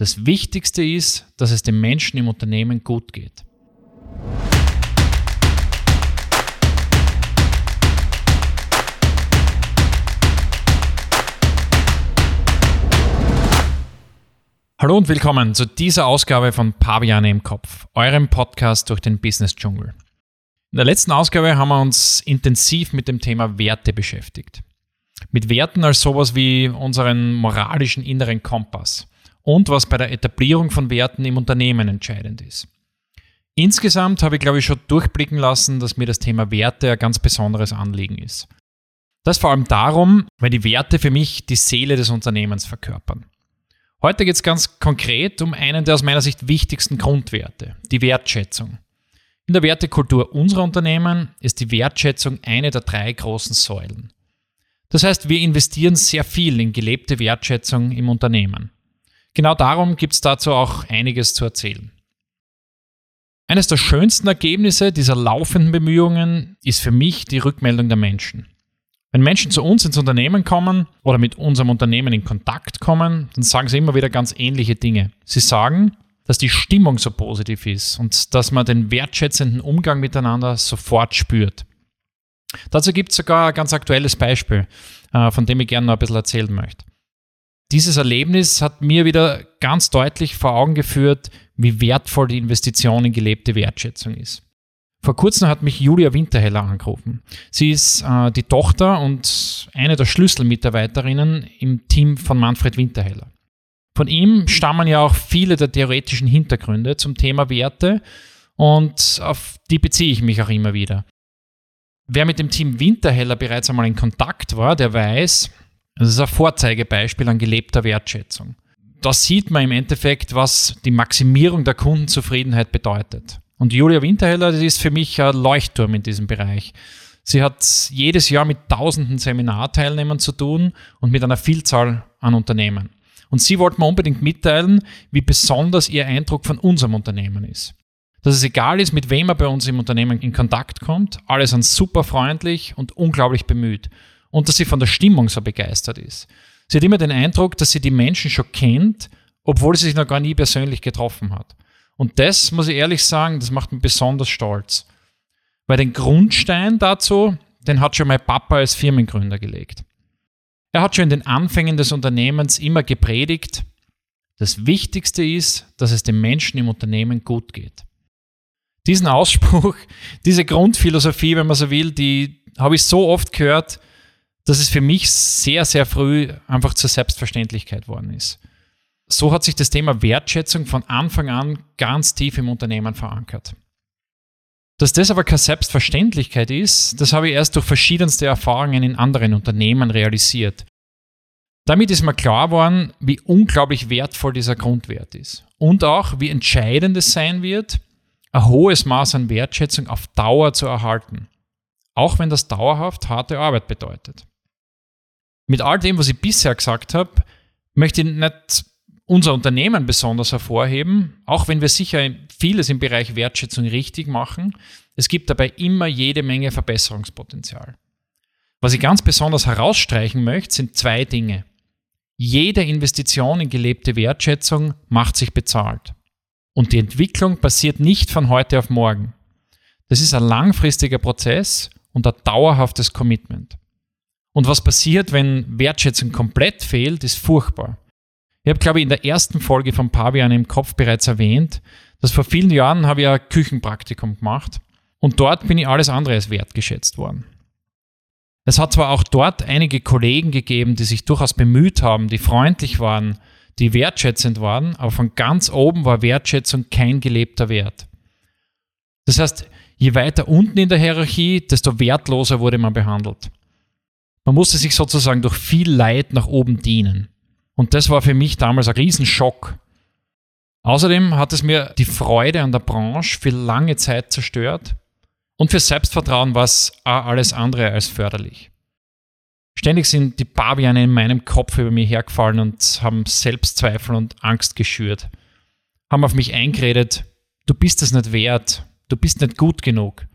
Das Wichtigste ist, dass es den Menschen im Unternehmen gut geht. Hallo und willkommen zu dieser Ausgabe von Paviane im Kopf, eurem Podcast durch den Business Dschungel. In der letzten Ausgabe haben wir uns intensiv mit dem Thema Werte beschäftigt. Mit Werten als sowas wie unseren moralischen inneren Kompass und was bei der Etablierung von Werten im Unternehmen entscheidend ist. Insgesamt habe ich, glaube ich, schon durchblicken lassen, dass mir das Thema Werte ein ganz besonderes Anliegen ist. Das vor allem darum, weil die Werte für mich die Seele des Unternehmens verkörpern. Heute geht es ganz konkret um einen der aus meiner Sicht wichtigsten Grundwerte, die Wertschätzung. In der Wertekultur unserer Unternehmen ist die Wertschätzung eine der drei großen Säulen. Das heißt, wir investieren sehr viel in gelebte Wertschätzung im Unternehmen. Genau darum gibt es dazu auch einiges zu erzählen. Eines der schönsten Ergebnisse dieser laufenden Bemühungen ist für mich die Rückmeldung der Menschen. Wenn Menschen zu uns ins Unternehmen kommen oder mit unserem Unternehmen in Kontakt kommen, dann sagen sie immer wieder ganz ähnliche Dinge. Sie sagen, dass die Stimmung so positiv ist und dass man den wertschätzenden Umgang miteinander sofort spürt. Dazu gibt es sogar ein ganz aktuelles Beispiel, äh, von dem ich gerne noch ein bisschen erzählen möchte. Dieses Erlebnis hat mir wieder ganz deutlich vor Augen geführt, wie wertvoll die Investition in gelebte Wertschätzung ist. Vor kurzem hat mich Julia Winterheller angerufen. Sie ist äh, die Tochter und eine der Schlüsselmitarbeiterinnen im Team von Manfred Winterheller. Von ihm stammen ja auch viele der theoretischen Hintergründe zum Thema Werte und auf die beziehe ich mich auch immer wieder. Wer mit dem Team Winterheller bereits einmal in Kontakt war, der weiß, das ist ein Vorzeigebeispiel an gelebter Wertschätzung. Da sieht man im Endeffekt, was die Maximierung der Kundenzufriedenheit bedeutet. Und Julia Winterheller, die ist für mich ein Leuchtturm in diesem Bereich. Sie hat jedes Jahr mit tausenden Seminarteilnehmern zu tun und mit einer Vielzahl an Unternehmen. Und sie wollte mir unbedingt mitteilen, wie besonders ihr Eindruck von unserem Unternehmen ist. Dass es egal ist, mit wem er bei uns im Unternehmen in Kontakt kommt, alle sind super freundlich und unglaublich bemüht und dass sie von der Stimmung so begeistert ist. Sie hat immer den Eindruck, dass sie die Menschen schon kennt, obwohl sie sich noch gar nie persönlich getroffen hat. Und das, muss ich ehrlich sagen, das macht mich besonders stolz. Weil den Grundstein dazu, den hat schon mein Papa als Firmengründer gelegt. Er hat schon in den Anfängen des Unternehmens immer gepredigt, das Wichtigste ist, dass es den Menschen im Unternehmen gut geht. Diesen Ausspruch, diese Grundphilosophie, wenn man so will, die habe ich so oft gehört, dass es für mich sehr, sehr früh einfach zur Selbstverständlichkeit worden ist. So hat sich das Thema Wertschätzung von Anfang an ganz tief im Unternehmen verankert. Dass das aber keine Selbstverständlichkeit ist, das habe ich erst durch verschiedenste Erfahrungen in anderen Unternehmen realisiert. Damit ist mir klar geworden, wie unglaublich wertvoll dieser Grundwert ist. Und auch, wie entscheidend es sein wird, ein hohes Maß an Wertschätzung auf Dauer zu erhalten. Auch wenn das dauerhaft harte Arbeit bedeutet mit all dem, was ich bisher gesagt habe, möchte ich nicht unser Unternehmen besonders hervorheben, auch wenn wir sicher vieles im Bereich Wertschätzung richtig machen. Es gibt dabei immer jede Menge Verbesserungspotenzial. Was ich ganz besonders herausstreichen möchte, sind zwei Dinge. Jede Investition in gelebte Wertschätzung macht sich bezahlt. Und die Entwicklung passiert nicht von heute auf morgen. Das ist ein langfristiger Prozess und ein dauerhaftes Commitment. Und was passiert, wenn Wertschätzung komplett fehlt, ist furchtbar. Ich habe, glaube ich, in der ersten Folge von Pavian im Kopf bereits erwähnt, dass vor vielen Jahren habe ich ein Küchenpraktikum gemacht und dort bin ich alles andere als wertgeschätzt worden. Es hat zwar auch dort einige Kollegen gegeben, die sich durchaus bemüht haben, die freundlich waren, die wertschätzend waren, aber von ganz oben war Wertschätzung kein gelebter Wert. Das heißt, je weiter unten in der Hierarchie, desto wertloser wurde man behandelt. Man musste sich sozusagen durch viel Leid nach oben dienen. Und das war für mich damals ein Riesenschock. Außerdem hat es mir die Freude an der Branche für lange Zeit zerstört und für Selbstvertrauen war es alles andere als förderlich. Ständig sind die Paviane in meinem Kopf über mir hergefallen und haben Selbstzweifel und Angst geschürt. Haben auf mich eingeredet, du bist es nicht wert, du bist nicht gut genug.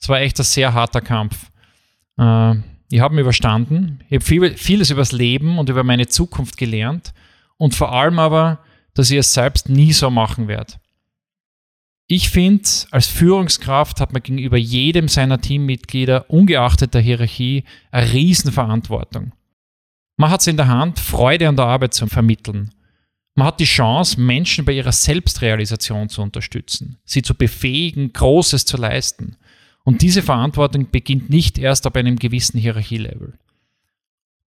Es war echt ein sehr harter Kampf. Äh, ich habe ihn überstanden. Ich habe viel, vieles über das Leben und über meine Zukunft gelernt. Und vor allem aber, dass ihr es selbst nie so machen werdet. Ich finde, als Führungskraft hat man gegenüber jedem seiner Teammitglieder, ungeachtet der Hierarchie, eine Riesenverantwortung. Man hat es in der Hand, Freude an der Arbeit zu vermitteln. Man hat die Chance, Menschen bei ihrer Selbstrealisation zu unterstützen, sie zu befähigen, Großes zu leisten. Und diese Verantwortung beginnt nicht erst ab einem gewissen Hierarchielevel.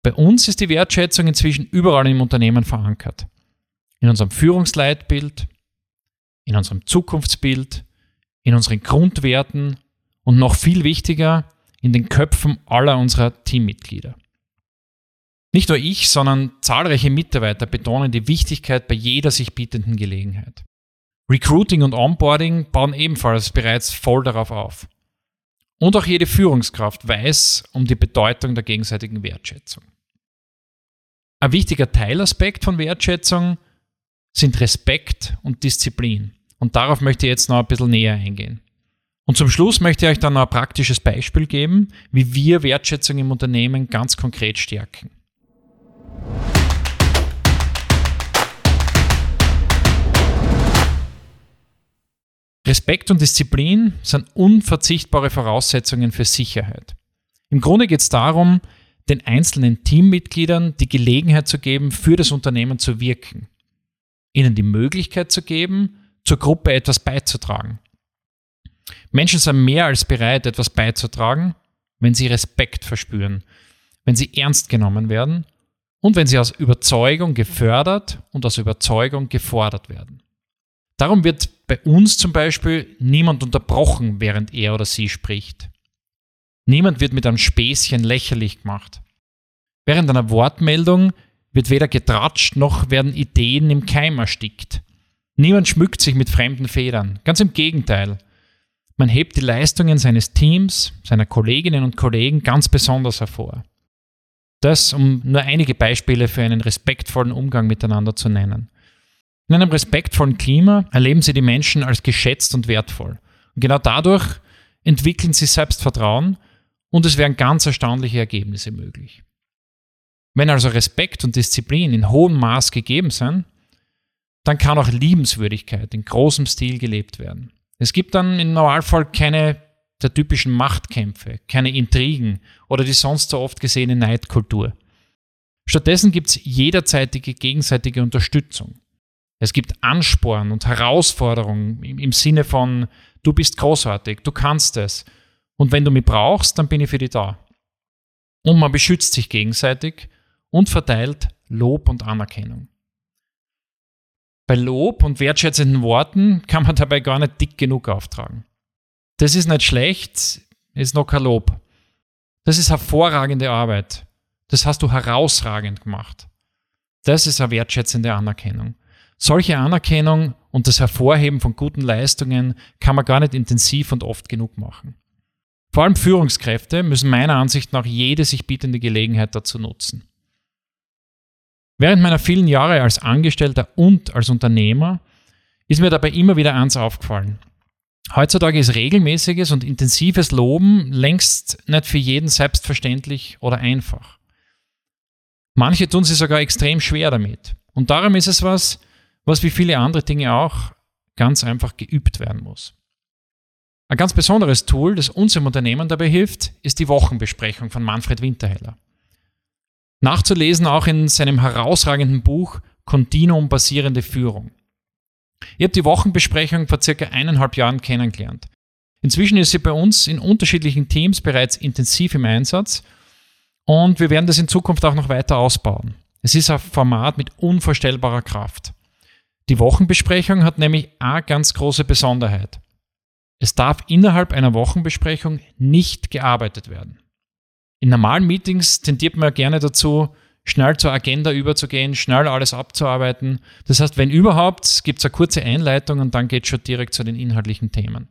Bei uns ist die Wertschätzung inzwischen überall im Unternehmen verankert. In unserem Führungsleitbild, in unserem Zukunftsbild, in unseren Grundwerten und noch viel wichtiger, in den Köpfen aller unserer Teammitglieder. Nicht nur ich, sondern zahlreiche Mitarbeiter betonen die Wichtigkeit bei jeder sich bietenden Gelegenheit. Recruiting und Onboarding bauen ebenfalls bereits voll darauf auf. Und auch jede Führungskraft weiß um die Bedeutung der gegenseitigen Wertschätzung. Ein wichtiger Teilaspekt von Wertschätzung sind Respekt und Disziplin. Und darauf möchte ich jetzt noch ein bisschen näher eingehen. Und zum Schluss möchte ich euch dann noch ein praktisches Beispiel geben, wie wir Wertschätzung im Unternehmen ganz konkret stärken. Respekt und Disziplin sind unverzichtbare Voraussetzungen für Sicherheit. Im Grunde geht es darum, den einzelnen Teammitgliedern die Gelegenheit zu geben, für das Unternehmen zu wirken ihnen die Möglichkeit zu geben, zur Gruppe etwas beizutragen. Menschen sind mehr als bereit, etwas beizutragen, wenn sie Respekt verspüren, wenn sie ernst genommen werden und wenn sie aus Überzeugung gefördert und aus Überzeugung gefordert werden. Darum wird bei uns zum Beispiel niemand unterbrochen, während er oder sie spricht. Niemand wird mit einem Späßchen lächerlich gemacht. Während einer Wortmeldung wird weder getratscht noch werden Ideen im Keim erstickt. Niemand schmückt sich mit fremden Federn. Ganz im Gegenteil. Man hebt die Leistungen seines Teams, seiner Kolleginnen und Kollegen ganz besonders hervor. Das, um nur einige Beispiele für einen respektvollen Umgang miteinander zu nennen. In einem respektvollen Klima erleben sie die Menschen als geschätzt und wertvoll. Und genau dadurch entwickeln sie Selbstvertrauen und es werden ganz erstaunliche Ergebnisse möglich. Wenn also Respekt und Disziplin in hohem Maß gegeben sind, dann kann auch Liebenswürdigkeit in großem Stil gelebt werden. Es gibt dann im Normalfall keine der typischen Machtkämpfe, keine Intrigen oder die sonst so oft gesehene Neidkultur. Stattdessen gibt es jederzeitige gegenseitige Unterstützung. Es gibt Ansporn und Herausforderungen im Sinne von, du bist großartig, du kannst es. Und wenn du mich brauchst, dann bin ich für dich da. Und man beschützt sich gegenseitig und verteilt Lob und Anerkennung. Bei Lob und wertschätzenden Worten kann man dabei gar nicht dick genug auftragen. Das ist nicht schlecht, ist noch kein Lob. Das ist hervorragende Arbeit. Das hast du herausragend gemacht. Das ist eine wertschätzende Anerkennung. Solche Anerkennung und das Hervorheben von guten Leistungen kann man gar nicht intensiv und oft genug machen. Vor allem Führungskräfte müssen meiner Ansicht nach jede sich bietende Gelegenheit dazu nutzen. Während meiner vielen Jahre als Angestellter und als Unternehmer ist mir dabei immer wieder eins aufgefallen. Heutzutage ist regelmäßiges und intensives Loben längst nicht für jeden selbstverständlich oder einfach. Manche tun sich sogar extrem schwer damit. Und darum ist es was, was wie viele andere Dinge auch ganz einfach geübt werden muss. Ein ganz besonderes Tool, das uns im Unternehmen dabei hilft, ist die Wochenbesprechung von Manfred Winterheller. Nachzulesen auch in seinem herausragenden Buch Continuum basierende Führung. Ich habe die Wochenbesprechung vor circa eineinhalb Jahren kennengelernt. Inzwischen ist sie bei uns in unterschiedlichen Teams bereits intensiv im Einsatz und wir werden das in Zukunft auch noch weiter ausbauen. Es ist ein Format mit unvorstellbarer Kraft. Die Wochenbesprechung hat nämlich eine ganz große Besonderheit. Es darf innerhalb einer Wochenbesprechung nicht gearbeitet werden. In normalen Meetings tendiert man gerne dazu, schnell zur Agenda überzugehen, schnell alles abzuarbeiten. Das heißt, wenn überhaupt, gibt es eine kurze Einleitung und dann geht es schon direkt zu den inhaltlichen Themen.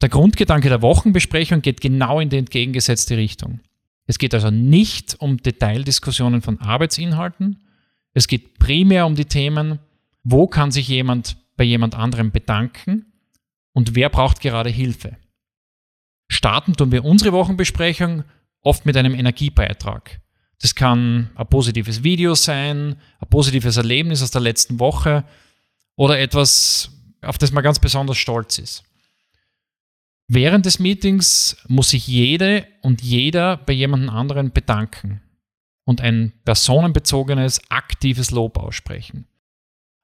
Der Grundgedanke der Wochenbesprechung geht genau in die entgegengesetzte Richtung. Es geht also nicht um Detaildiskussionen von Arbeitsinhalten. Es geht primär um die Themen, wo kann sich jemand bei jemand anderem bedanken und wer braucht gerade Hilfe. Starten tun wir unsere Wochenbesprechung oft mit einem Energiebeitrag. Das kann ein positives Video sein, ein positives Erlebnis aus der letzten Woche oder etwas, auf das man ganz besonders stolz ist. Während des Meetings muss sich jede und jeder bei jemandem anderen bedanken und ein personenbezogenes, aktives Lob aussprechen.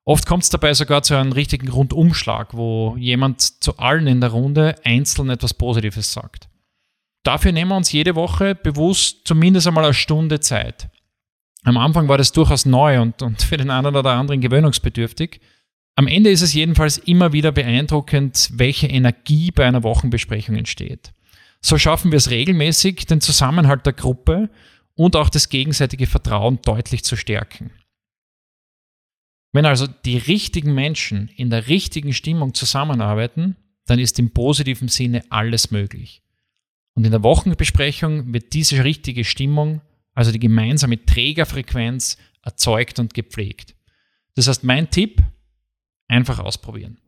Oft kommt es dabei sogar zu einem richtigen Rundumschlag, wo jemand zu allen in der Runde einzeln etwas Positives sagt. Dafür nehmen wir uns jede Woche bewusst zumindest einmal eine Stunde Zeit. Am Anfang war das durchaus neu und, und für den einen oder anderen gewöhnungsbedürftig. Am Ende ist es jedenfalls immer wieder beeindruckend, welche Energie bei einer Wochenbesprechung entsteht. So schaffen wir es regelmäßig, den Zusammenhalt der Gruppe und auch das gegenseitige Vertrauen deutlich zu stärken. Wenn also die richtigen Menschen in der richtigen Stimmung zusammenarbeiten, dann ist im positiven Sinne alles möglich. Und in der Wochenbesprechung wird diese richtige Stimmung, also die gemeinsame Trägerfrequenz, erzeugt und gepflegt. Das heißt, mein Tipp, Einfach ausprobieren.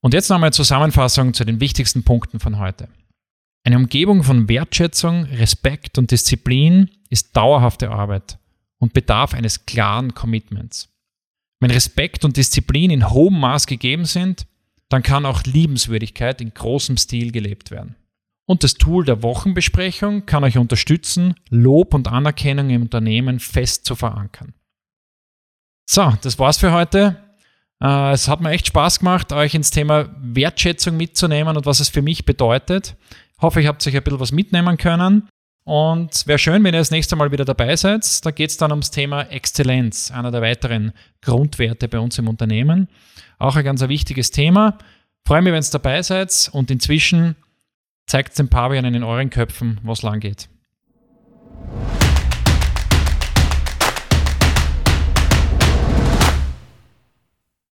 Und jetzt noch einmal Zusammenfassung zu den wichtigsten Punkten von heute. Eine Umgebung von Wertschätzung, Respekt und Disziplin ist dauerhafte Arbeit und bedarf eines klaren Commitments. Wenn Respekt und Disziplin in hohem Maß gegeben sind, dann kann auch Liebenswürdigkeit in großem Stil gelebt werden. Und das Tool der Wochenbesprechung kann euch unterstützen, Lob und Anerkennung im Unternehmen fest zu verankern. So, das war's für heute. Äh, es hat mir echt Spaß gemacht, euch ins Thema Wertschätzung mitzunehmen und was es für mich bedeutet. Ich hoffe, ihr habt euch ein bisschen was mitnehmen können. Und wäre schön, wenn ihr das nächste Mal wieder dabei seid. Da geht es dann ums Thema Exzellenz, einer der weiteren Grundwerte bei uns im Unternehmen. Auch ein ganz wichtiges Thema. Freue mich, wenn ihr dabei seid und inzwischen zeigt den Pavianen in euren Köpfen, was lang geht.